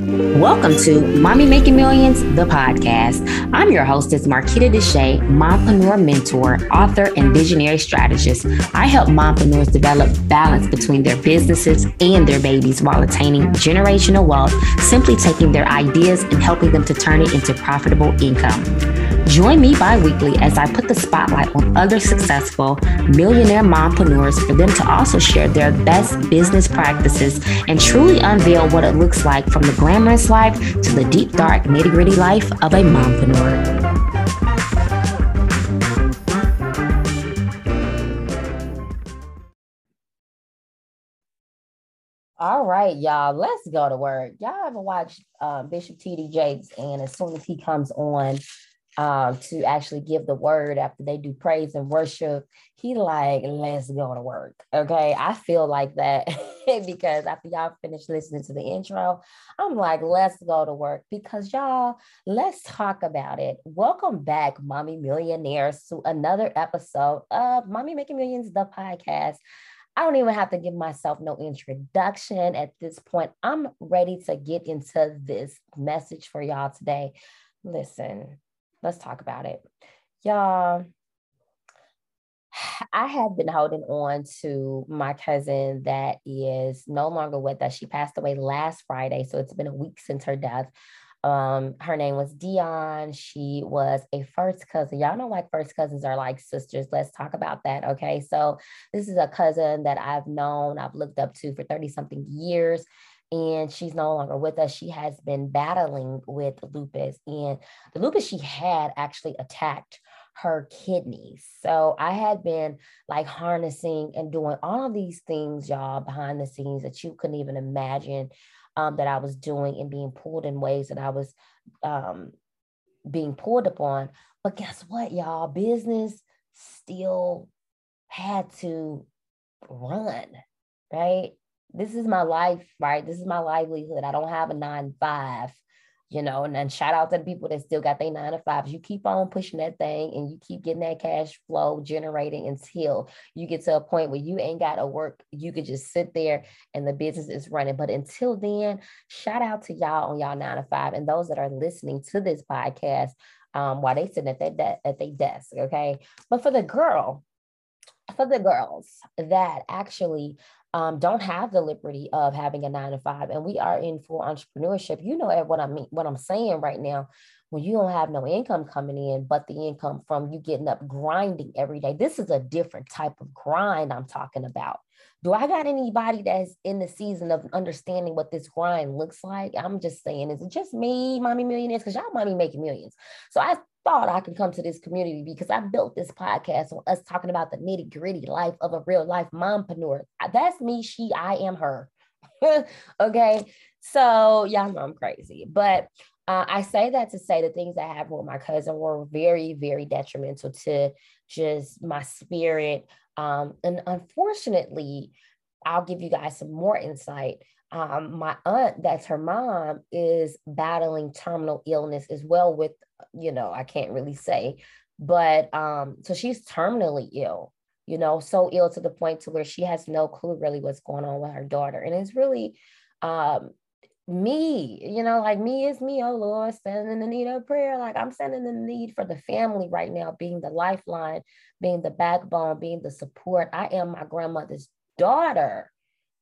Welcome to Mommy Making Millions, the podcast. I'm your hostess, Marquitta Dashae, mompreneur mentor, author, and visionary strategist. I help mompreneurs develop balance between their businesses and their babies while attaining generational wealth, simply taking their ideas and helping them to turn it into profitable income. Join me bi weekly as I put the spotlight on other successful millionaire mompreneurs for them to also share their best business practices and truly unveil what it looks like from the glamorous life to the deep, dark, nitty gritty life of a mompreneur. All right, y'all, let's go to work. Y'all ever watch uh, Bishop T.D. Jakes? And as soon as he comes on, um, to actually give the word after they do praise and worship. He like, let's go to work. Okay. I feel like that because after y'all finish listening to the intro, I'm like, let's go to work because y'all, let's talk about it. Welcome back, Mommy Millionaires, to another episode of Mommy Making Millions, the podcast. I don't even have to give myself no introduction at this point. I'm ready to get into this message for y'all today. Listen, let's talk about it. Y'all, I have been holding on to my cousin that is no longer with us. She passed away last Friday, so it's been a week since her death. Um, her name was Dion. She was a first cousin. Y'all know like first cousins are like sisters. Let's talk about that. Okay. So this is a cousin that I've known, I've looked up to for 30 something years and she's no longer with us. She has been battling with lupus, and the lupus she had actually attacked her kidneys. So I had been like harnessing and doing all of these things, y'all, behind the scenes that you couldn't even imagine um, that I was doing and being pulled in ways that I was um, being pulled upon. But guess what, y'all? Business still had to run, right? This is my life, right? This is my livelihood. I don't have a nine five, you know, and then shout out to the people that still got their nine to fives. You keep on pushing that thing and you keep getting that cash flow generating until you get to a point where you ain't got to work. You could just sit there and the business is running. But until then, shout out to y'all on y'all nine to five and those that are listening to this podcast um, while they sitting at their, de- at their desk. Okay. But for the girl, for the girls that actually um, don't have the liberty of having a nine to five, and we are in full entrepreneurship. You know what I mean, what I'm saying right now. When you don't have no income coming in, but the income from you getting up grinding every day, this is a different type of grind I'm talking about. Do I got anybody that's in the season of understanding what this grind looks like? I'm just saying, is it just me, mommy millionaires? Because y'all mommy making millions. So I thought I could come to this community because I built this podcast on us talking about the nitty gritty life of a real life mompreneur. That's me, she, I am her. okay. So y'all know I'm crazy. But uh, I say that to say the things that happened with my cousin were very, very detrimental to just my spirit. Um, and unfortunately, I'll give you guys some more insight um, my aunt, that's her mom, is battling terminal illness as well with, you know, I can't really say, but um, so she's terminally ill, you know, so ill to the point to where she has no clue really what's going on with her daughter. And it's really um me, you know, like me is me, oh Lord, standing in the need of prayer. Like I'm sending the need for the family right now, being the lifeline, being the backbone, being the support. I am my grandmother's daughter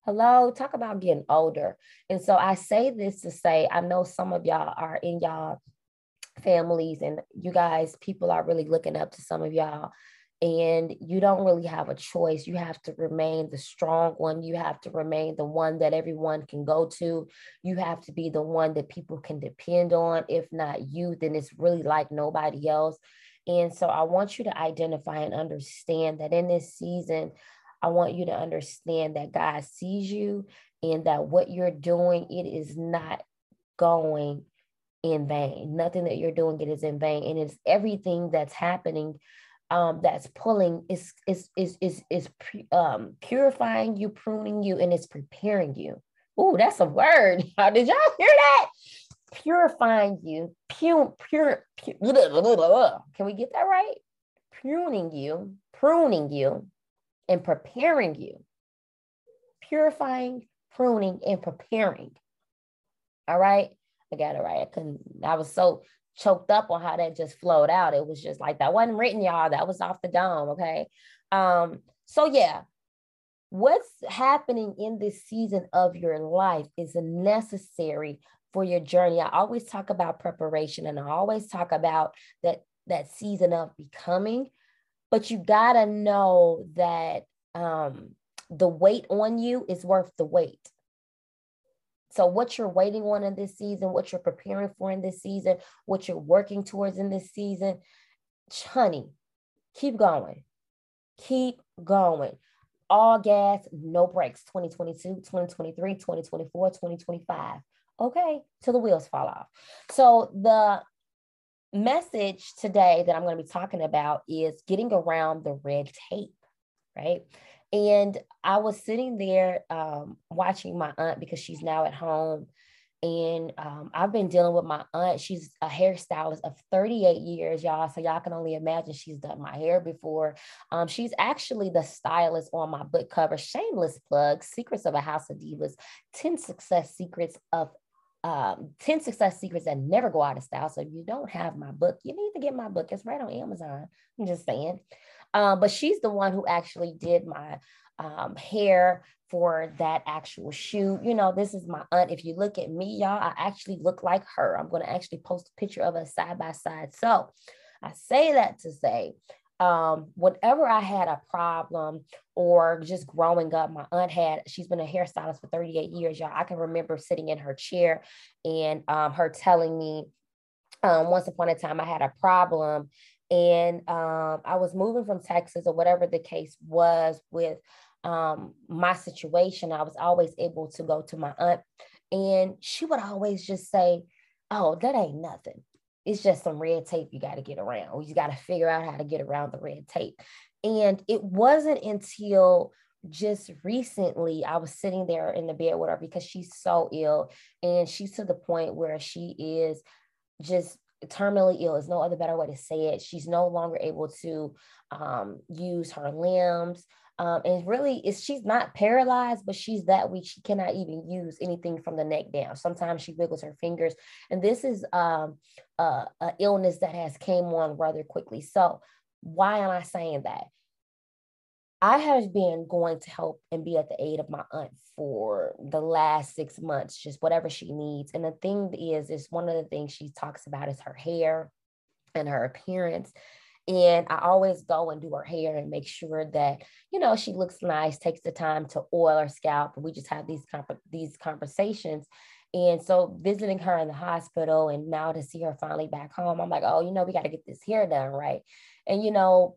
Hello, talk about getting older. And so I say this to say, I know some of y'all are in y'all families and you guys, people are really looking up to some of y'all. And you don't really have a choice. You have to remain the strong one. You have to remain the one that everyone can go to. You have to be the one that people can depend on. If not you, then it's really like nobody else. And so I want you to identify and understand that in this season, I want you to understand that God sees you and that what you're doing, it is not going in vain. Nothing that you're doing, it is in vain. And it's everything that's happening um, that's pulling is is is is is um, purifying you, pruning you, and it's preparing you. Oh, that's a word. How did y'all hear that? Purifying you, pure, pure. Can we get that right? Pruning you, pruning you, and preparing you, purifying, pruning, and preparing All right. I got it right. I couldn't, I was so choked up on how that just flowed out. It was just like that wasn't written, y'all. That was off the dome. Okay. Um, so yeah, what's happening in this season of your life is necessary for your journey. I always talk about preparation and I always talk about that that season of becoming, but you got to know that um the weight on you is worth the wait. So, what you're waiting on in this season, what you're preparing for in this season, what you're working towards in this season, honey, keep going. Keep going. All gas, no brakes. 2022, 2023, 2024, 2025. Okay, till the wheels fall off. So, the message today that I'm going to be talking about is getting around the red tape, right? And I was sitting there um, watching my aunt because she's now at home. And um, I've been dealing with my aunt. She's a hairstylist of 38 years, y'all. So y'all can only imagine she's done my hair before. Um, she's actually the stylist on my book cover. Shameless plug: Secrets of a House of Divas, 10 Success Secrets of um, 10 success secrets that never go out of style. So if you don't have my book, you need to get my book. It's right on Amazon. I'm just saying. Um, but she's the one who actually did my um, hair for that actual shoot. You know, this is my aunt. If you look at me, y'all, I actually look like her. I'm going to actually post a picture of us side by side. So I say that to say, um, whenever I had a problem or just growing up, my aunt had, she's been a hairstylist for 38 years, y'all. I can remember sitting in her chair and um, her telling me, um, once upon a time I had a problem and um, I was moving from Texas or whatever the case was with um, my situation. I was always able to go to my aunt, and she would always just say, "Oh, that ain't nothing. It's just some red tape you got to get around. You got to figure out how to get around the red tape." And it wasn't until just recently I was sitting there in the bed with her because she's so ill and she's to the point where she is just terminally ill is no other better way to say it. She's no longer able to um, use her limbs. Um, and really, it's she's not paralyzed, but she's that weak. She cannot even use anything from the neck down. Sometimes she wiggles her fingers, and this is um, a, a illness that has came on rather quickly. So, why am I saying that? I have been going to help and be at the aid of my aunt for the last six months, just whatever she needs. And the thing is, is one of the things she talks about is her hair and her appearance. And I always go and do her hair and make sure that, you know, she looks nice, takes the time to oil her scalp. We just have these, these conversations. And so visiting her in the hospital and now to see her finally back home, I'm like, oh, you know, we got to get this hair done right. And, you know,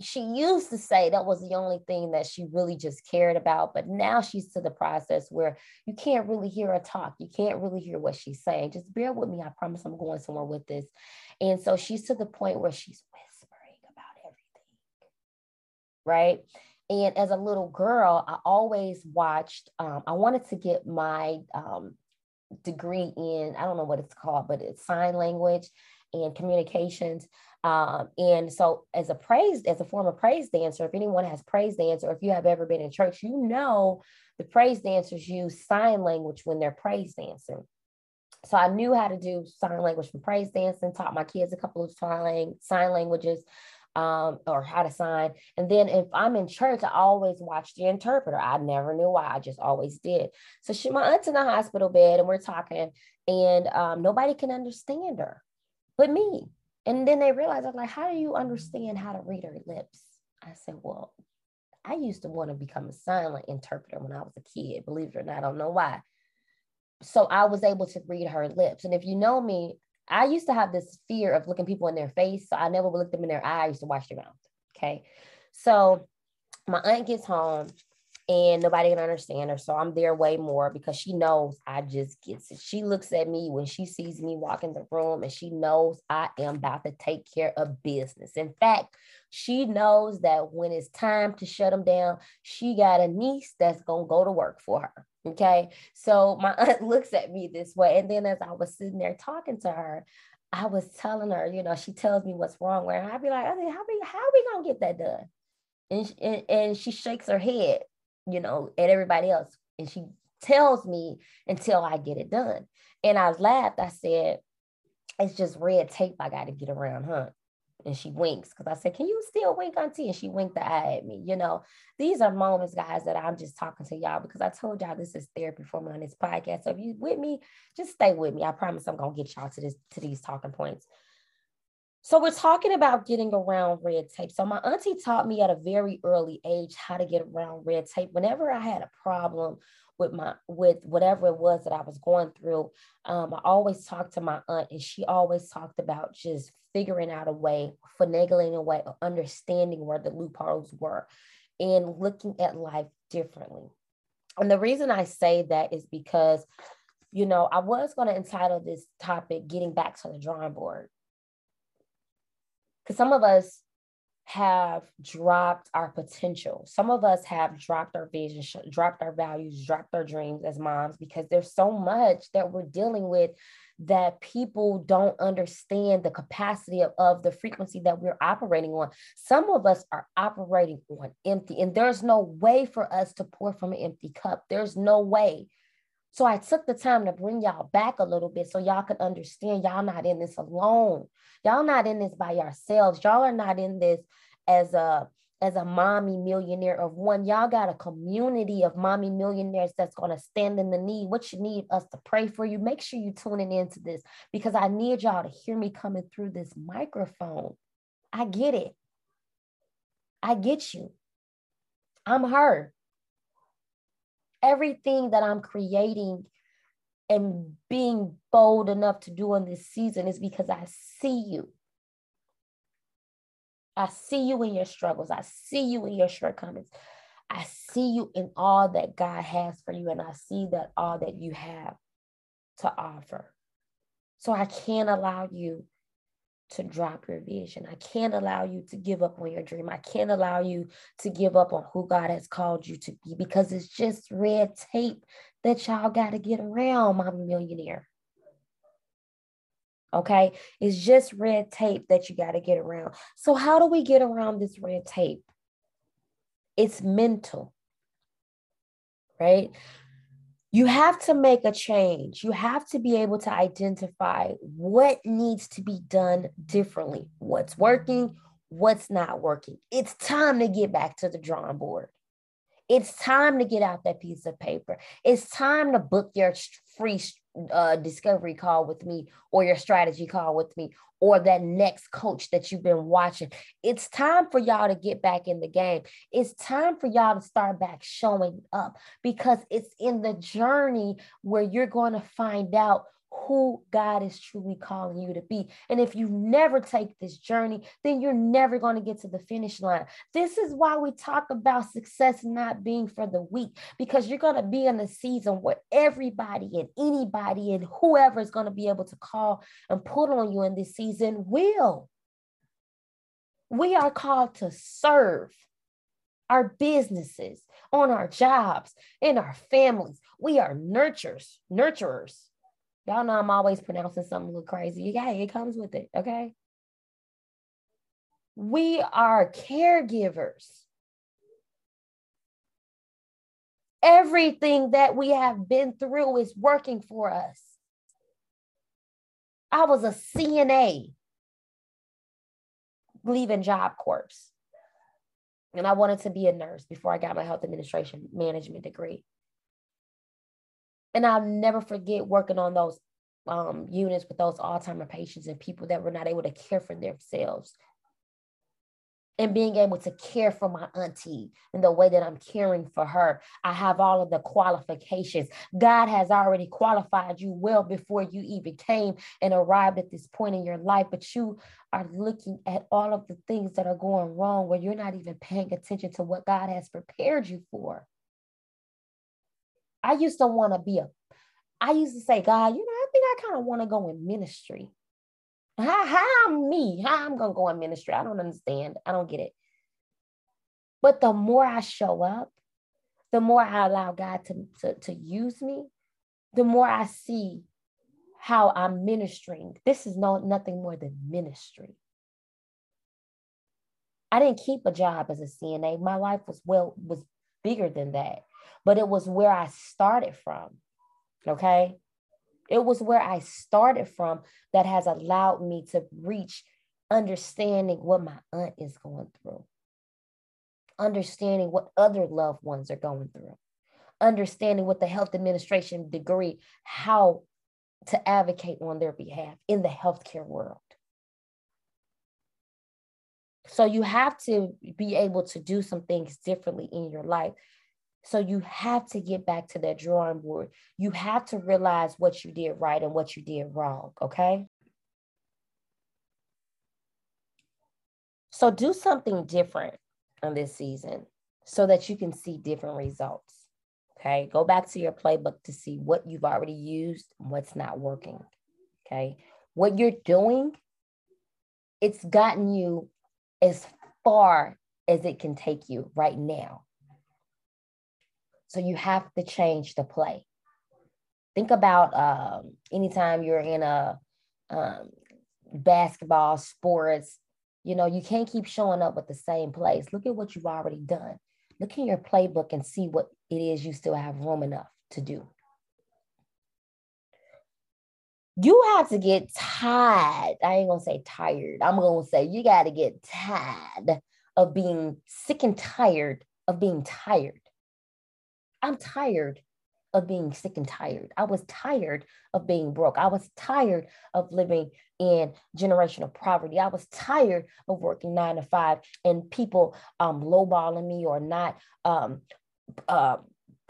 she used to say that was the only thing that she really just cared about but now she's to the process where you can't really hear her talk. You can't really hear what she's saying. Just bear with me. I promise i'm going somewhere with this. And so she's to the point where she's whispering about everything. Right? And as a little girl i always watched um, i wanted to get my um, degree in i don't know what it's called but it's sign language and communications um, and so as a praise, as a form of praise dancer, if anyone has praise dance or if you have ever been in church, you know the praise dancers use sign language when they're praise dancing. So I knew how to do sign language from praise dancing, taught my kids a couple of sign, languages um, or how to sign. And then if I'm in church, I always watch the interpreter. I never knew why, I just always did. So she, my aunt's in the hospital bed and we're talking and um, nobody can understand her but me. And then they realized, I was like, how do you understand how to read her lips? I said, well, I used to want to become a silent interpreter when I was a kid, believe it or not, I don't know why. So I was able to read her lips. And if you know me, I used to have this fear of looking people in their face. So I never would look them in their eyes, to watch their mouth. Okay. So my aunt gets home and nobody can understand her. So I'm there way more because she knows I just gets it. She looks at me when she sees me walk in the room and she knows I am about to take care of business. In fact, she knows that when it's time to shut them down, she got a niece that's going to go to work for her. Okay. So my aunt looks at me this way. And then as I was sitting there talking to her, I was telling her, you know, she tells me what's wrong with her. I'd be like, I mean, how we, how we to get that done? And, and, and she shakes her head you know, at everybody else. And she tells me until I get it done. And I laughed. I said, it's just red tape I got to get around, huh? And she winks because I said, Can you still wink, Auntie? And she winked the eye at me. You know, these are moments, guys, that I'm just talking to y'all because I told y'all this is therapy for me on this podcast. So if you with me, just stay with me. I promise I'm gonna get y'all to this to these talking points. So we're talking about getting around red tape. So my auntie taught me at a very early age how to get around red tape. Whenever I had a problem with my with whatever it was that I was going through, um, I always talked to my aunt, and she always talked about just figuring out a way, finagling a way, understanding where the loopholes were, and looking at life differently. And the reason I say that is because, you know, I was going to entitle this topic "Getting Back to the Drawing Board." Because some of us have dropped our potential. Some of us have dropped our vision, dropped our values, dropped our dreams as moms because there's so much that we're dealing with that people don't understand the capacity of, of the frequency that we're operating on. Some of us are operating on empty, and there's no way for us to pour from an empty cup. There's no way. So I took the time to bring y'all back a little bit so y'all could understand y'all not in this alone. Y'all not in this by yourselves. Y'all are not in this as a as a mommy millionaire of one. Y'all got a community of mommy millionaires that's going to stand in the need. What you need us to pray for you. Make sure you tuning into this because I need y'all to hear me coming through this microphone. I get it. I get you. I'm her everything that I'm creating and being bold enough to do in this season is because I see you. I see you in your struggles. I see you in your shortcomings. I see you in all that God has for you, and I see that all that you have to offer. So I can't allow you to drop your vision. I can't allow you to give up on your dream. I can't allow you to give up on who God has called you to be because it's just red tape that y'all got to get around, Mommy Millionaire. Okay, it's just red tape that you got to get around. So, how do we get around this red tape? It's mental, right? You have to make a change. You have to be able to identify what needs to be done differently, what's working, what's not working. It's time to get back to the drawing board. It's time to get out that piece of paper. It's time to book your free uh, discovery call with me or your strategy call with me or that next coach that you've been watching. It's time for y'all to get back in the game. It's time for y'all to start back showing up because it's in the journey where you're going to find out who God is truly calling you to be. And if you never take this journey, then you're never going to get to the finish line. This is why we talk about success not being for the weak, because you're going to be in a season where everybody and anybody and whoever is going to be able to call and put on you in this season will. We are called to serve our businesses, on our jobs, in our families. We are nurturers, nurturers. Y'all know I'm always pronouncing something a little crazy. Yeah, it comes with it. Okay. We are caregivers. Everything that we have been through is working for us. I was a CNA leaving Job Corps. And I wanted to be a nurse before I got my health administration management degree. And I'll never forget working on those um, units with those Alzheimer patients and people that were not able to care for themselves. And being able to care for my auntie in the way that I'm caring for her. I have all of the qualifications. God has already qualified you well before you even came and arrived at this point in your life, but you are looking at all of the things that are going wrong where you're not even paying attention to what God has prepared you for. I used to want to be a, I used to say, God, you know, I think I kind of want to go in ministry. How, how me? How I'm going to go in ministry? I don't understand. I don't get it. But the more I show up, the more I allow God to, to, to use me, the more I see how I'm ministering. This is no nothing more than ministry. I didn't keep a job as a CNA. My life was well was bigger than that. But it was where I started from. Okay. It was where I started from that has allowed me to reach understanding what my aunt is going through, understanding what other loved ones are going through, understanding what the health administration degree, how to advocate on their behalf in the healthcare world. So you have to be able to do some things differently in your life. So you have to get back to that drawing board. You have to realize what you did right and what you did wrong. Okay. So do something different on this season so that you can see different results. Okay. Go back to your playbook to see what you've already used what's not working. Okay. What you're doing, it's gotten you as far as it can take you right now. So you have to change the play. Think about um, anytime you're in a um, basketball, sports, you know, you can't keep showing up with the same place. Look at what you've already done. Look in your playbook and see what it is you still have room enough to do. You have to get tired. I ain't gonna say tired. I'm gonna say you got to get tired of being sick and tired of being tired. I'm tired of being sick and tired. I was tired of being broke. I was tired of living in generational poverty. I was tired of working nine to five and people um, lowballing me or not um, uh,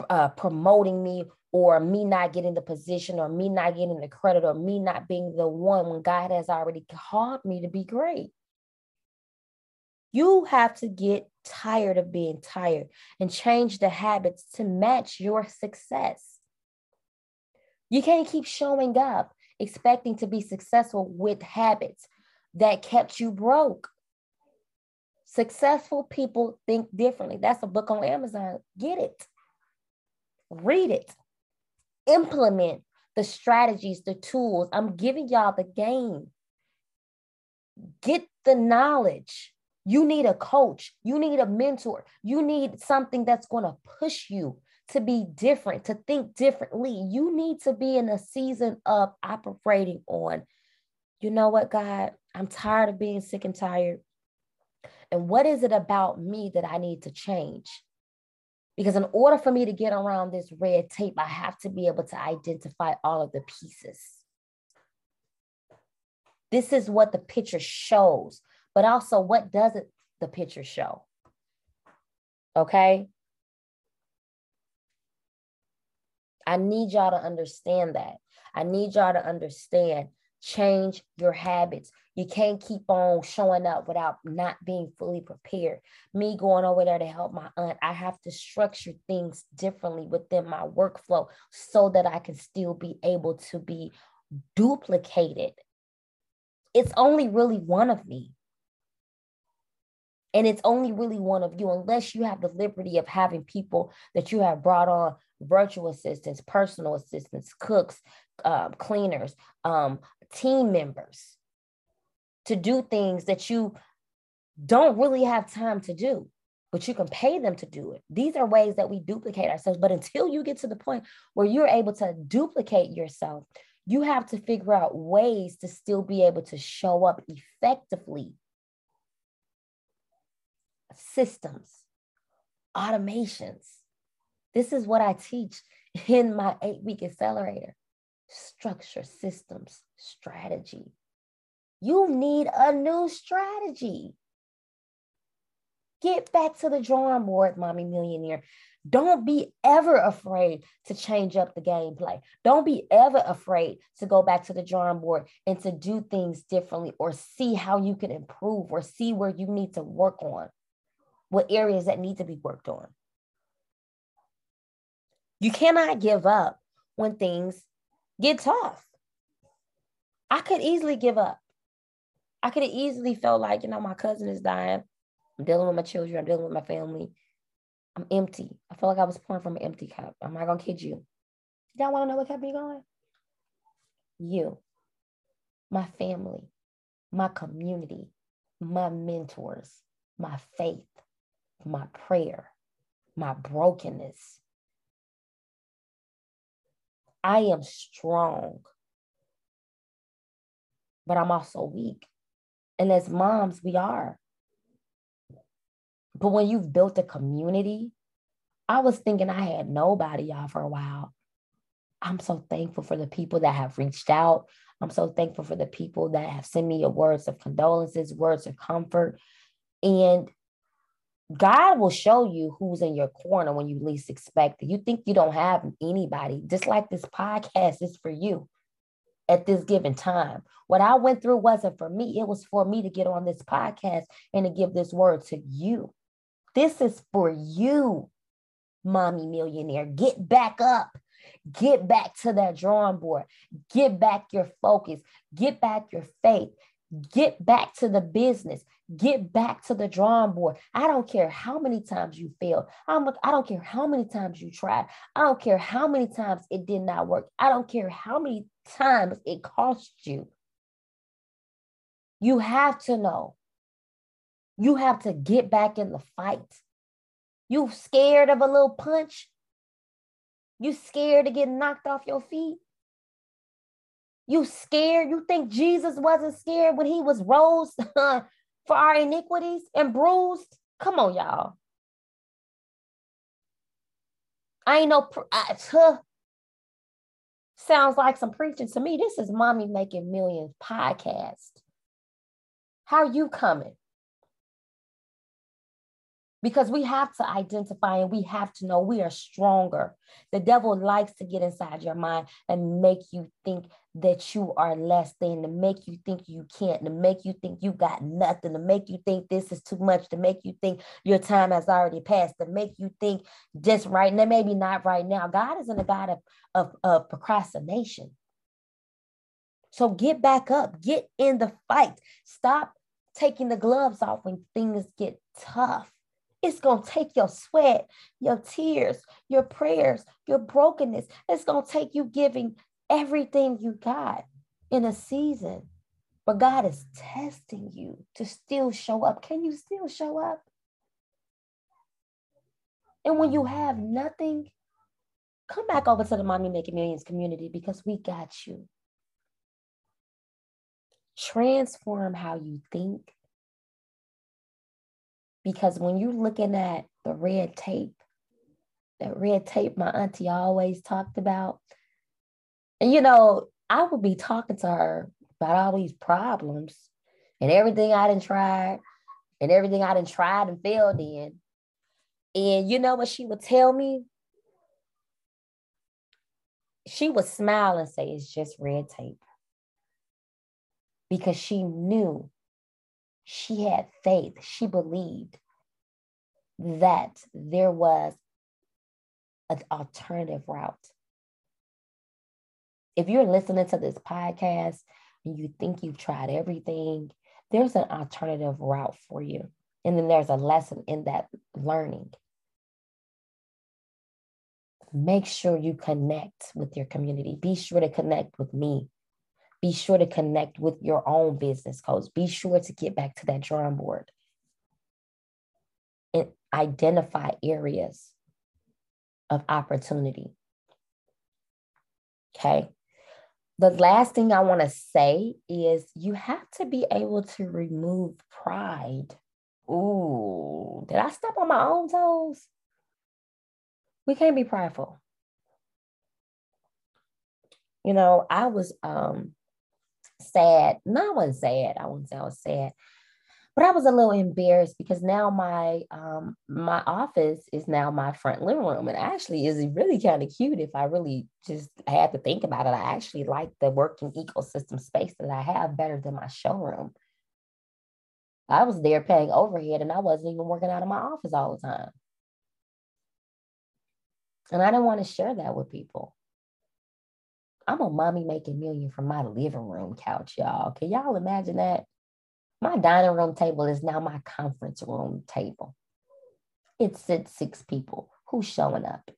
uh, promoting me or me not getting the position or me not getting the credit or me not being the one when God has already called me to be great. You have to get tired of being tired and change the habits to match your success. You can't keep showing up expecting to be successful with habits that kept you broke. Successful people think differently. That's a book on Amazon. Get it, read it, implement the strategies, the tools. I'm giving y'all the game. Get the knowledge. You need a coach. You need a mentor. You need something that's going to push you to be different, to think differently. You need to be in a season of operating on, you know what, God, I'm tired of being sick and tired. And what is it about me that I need to change? Because in order for me to get around this red tape, I have to be able to identify all of the pieces. This is what the picture shows but also what doesn't the picture show? Okay. I need y'all to understand that. I need y'all to understand change your habits. You can't keep on showing up without not being fully prepared. Me going over there to help my aunt, I have to structure things differently within my workflow so that I can still be able to be duplicated. It's only really one of me. And it's only really one of you, unless you have the liberty of having people that you have brought on virtual assistants, personal assistants, cooks, uh, cleaners, um, team members to do things that you don't really have time to do, but you can pay them to do it. These are ways that we duplicate ourselves. But until you get to the point where you're able to duplicate yourself, you have to figure out ways to still be able to show up effectively systems, automations. This is what I teach in my eight week accelerator structure, systems, strategy. You need a new strategy. Get back to the drawing board, mommy millionaire. Don't be ever afraid to change up the gameplay. Don't be ever afraid to go back to the drawing board and to do things differently or see how you can improve or see where you need to work on what areas that need to be worked on. You cannot give up when things get tough. I could easily give up. I could have easily felt like, you know, my cousin is dying. I'm dealing with my children. I'm dealing with my family. I'm empty. I feel like I was pouring from an empty cup. I'm not gonna kid you. Y'all want to know what kept me going? You, my family, my community, my mentors, my faith, my prayer, my brokenness, I am strong, but I'm also weak. And as moms, we are. But when you've built a community, I was thinking I had nobody, y'all, for a while. I'm so thankful for the people that have reached out. I'm so thankful for the people that have sent me your words of condolences, words of comfort. And God will show you who's in your corner when you least expect it. You think you don't have anybody, just like this podcast is for you at this given time. What I went through wasn't for me, it was for me to get on this podcast and to give this word to you. This is for you, mommy millionaire. Get back up. Get back to that drawing board. Get back your focus. Get back your faith. Get back to the business. Get back to the drawing board. I don't care how many times you failed. I'm, I don't care how many times you tried. I don't care how many times it did not work. I don't care how many times it cost you. You have to know. You have to get back in the fight. You scared of a little punch? You scared to get knocked off your feet? You scared? You think Jesus wasn't scared when he was rose for our iniquities and bruised? Come on, y'all. I ain't no, I, huh. sounds like some preaching to me. This is Mommy Making Millions podcast. How you coming? Because we have to identify and we have to know we are stronger. The devil likes to get inside your mind and make you think that you are less than, to make you think you can't, to make you think you got nothing, to make you think this is too much, to make you think your time has already passed, to make you think just right now, maybe not right now. God isn't a God of, of, of procrastination. So get back up, get in the fight. Stop taking the gloves off when things get tough it's going to take your sweat, your tears, your prayers, your brokenness. It's going to take you giving everything you got in a season. But God is testing you to still show up. Can you still show up? And when you have nothing, come back over to the Mommy Making Millions community because we got you. Transform how you think, because when you're looking at the red tape, that red tape my auntie always talked about, and you know, I would be talking to her about all these problems and everything I didn't try and everything I didn't tried and failed in. And you know what she would tell me? She would smile and say, It's just red tape. Because she knew she had faith. She believed that there was an alternative route. If you're listening to this podcast and you think you've tried everything, there's an alternative route for you. And then there's a lesson in that learning. Make sure you connect with your community. Be sure to connect with me. Be sure to connect with your own business coach. Be sure to get back to that drawing board and identify areas of opportunity. Okay. The last thing I want to say is you have to be able to remove pride. Ooh, did I step on my own toes? We can't be prideful. You know, I was um sad. No, I wasn't sad. I wouldn't say I was sad, but I was a little embarrassed because now my um my office is now my front living room, and actually is really kind of cute. If I really just had to think about it, I actually like the working ecosystem space that I have better than my showroom. I was there paying overhead, and I wasn't even working out of my office all the time. And I didn't want to share that with people. I'm a mommy making million from my living room couch, y'all. Can y'all imagine that? My dining room table is now my conference room table. It sits six people. Who's showing up?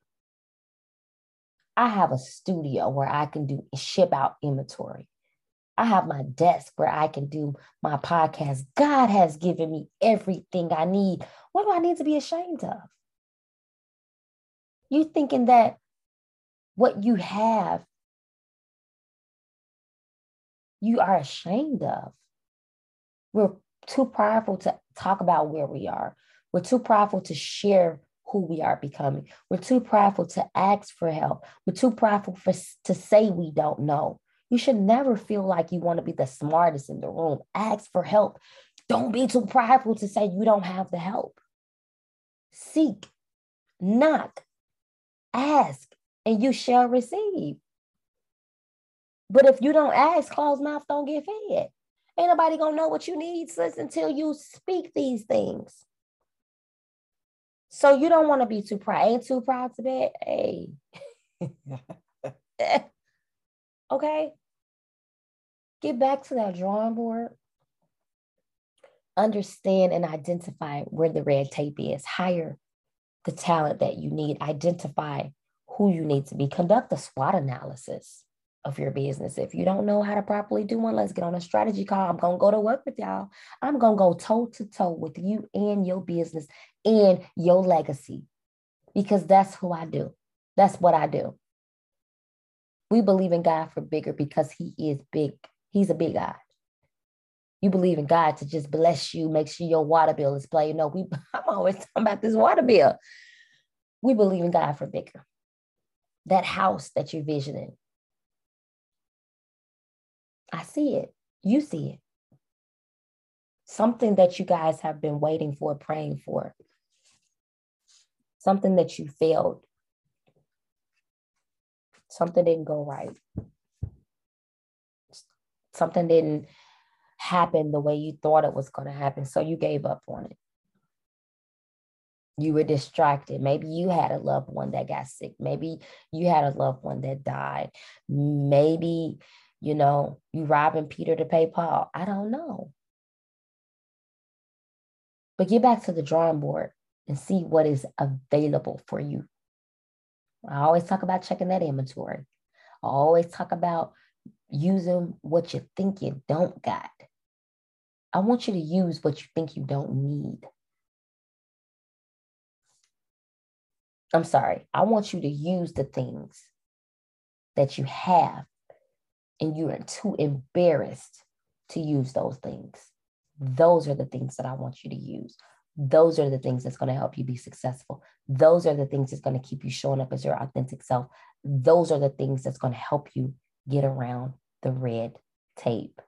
I have a studio where I can do ship out inventory. I have my desk where I can do my podcast. God has given me everything I need. What do I need to be ashamed of? You thinking that what you have you are ashamed of. We're too prideful to talk about where we are. We're too prideful to share who we are becoming. We're too prideful to ask for help. We're too prideful for, to say we don't know. You should never feel like you want to be the smartest in the room. Ask for help. Don't be too prideful to say you don't have the help. Seek, knock, ask, and you shall receive. But if you don't ask, closed mouth don't get fed. Ain't nobody gonna know what you need, sis, until you speak these things. So you don't want to be too proud. Ain't too proud to bed. Hey. okay. Get back to that drawing board. Understand and identify where the red tape is. Hire the talent that you need. Identify who you need to be. Conduct a SWOT analysis of your business. If you don't know how to properly do one, let's get on a strategy call. I'm going to go to work with y'all. I'm going to go toe to toe with you and your business and your legacy because that's who I do. That's what I do. We believe in God for bigger because He is big. He's a big God. You believe in God to just bless you, make sure your water bill is paid. You know, we I'm always talking about this water bill. We believe in God for bigger. That house that you're visioning, I see it. You see it. Something that you guys have been waiting for, praying for. Something that you failed. Something didn't go right. Something didn't happen the way you thought it was going to happen. So you gave up on it. You were distracted. Maybe you had a loved one that got sick. Maybe you had a loved one that died. Maybe you know, you robbing Peter to pay Paul. I don't know. But get back to the drawing board and see what is available for you. I always talk about checking that inventory. I always talk about using what you think you don't got. I want you to use what you think you don't need. I'm sorry. I want you to use the things that you have and you are too embarrassed to use those things. Those are the things that I want you to use. Those are the things that's going to help you be successful. Those are the things that's going to keep you showing up as your authentic self. Those are the things that's going to help you get around the red tape.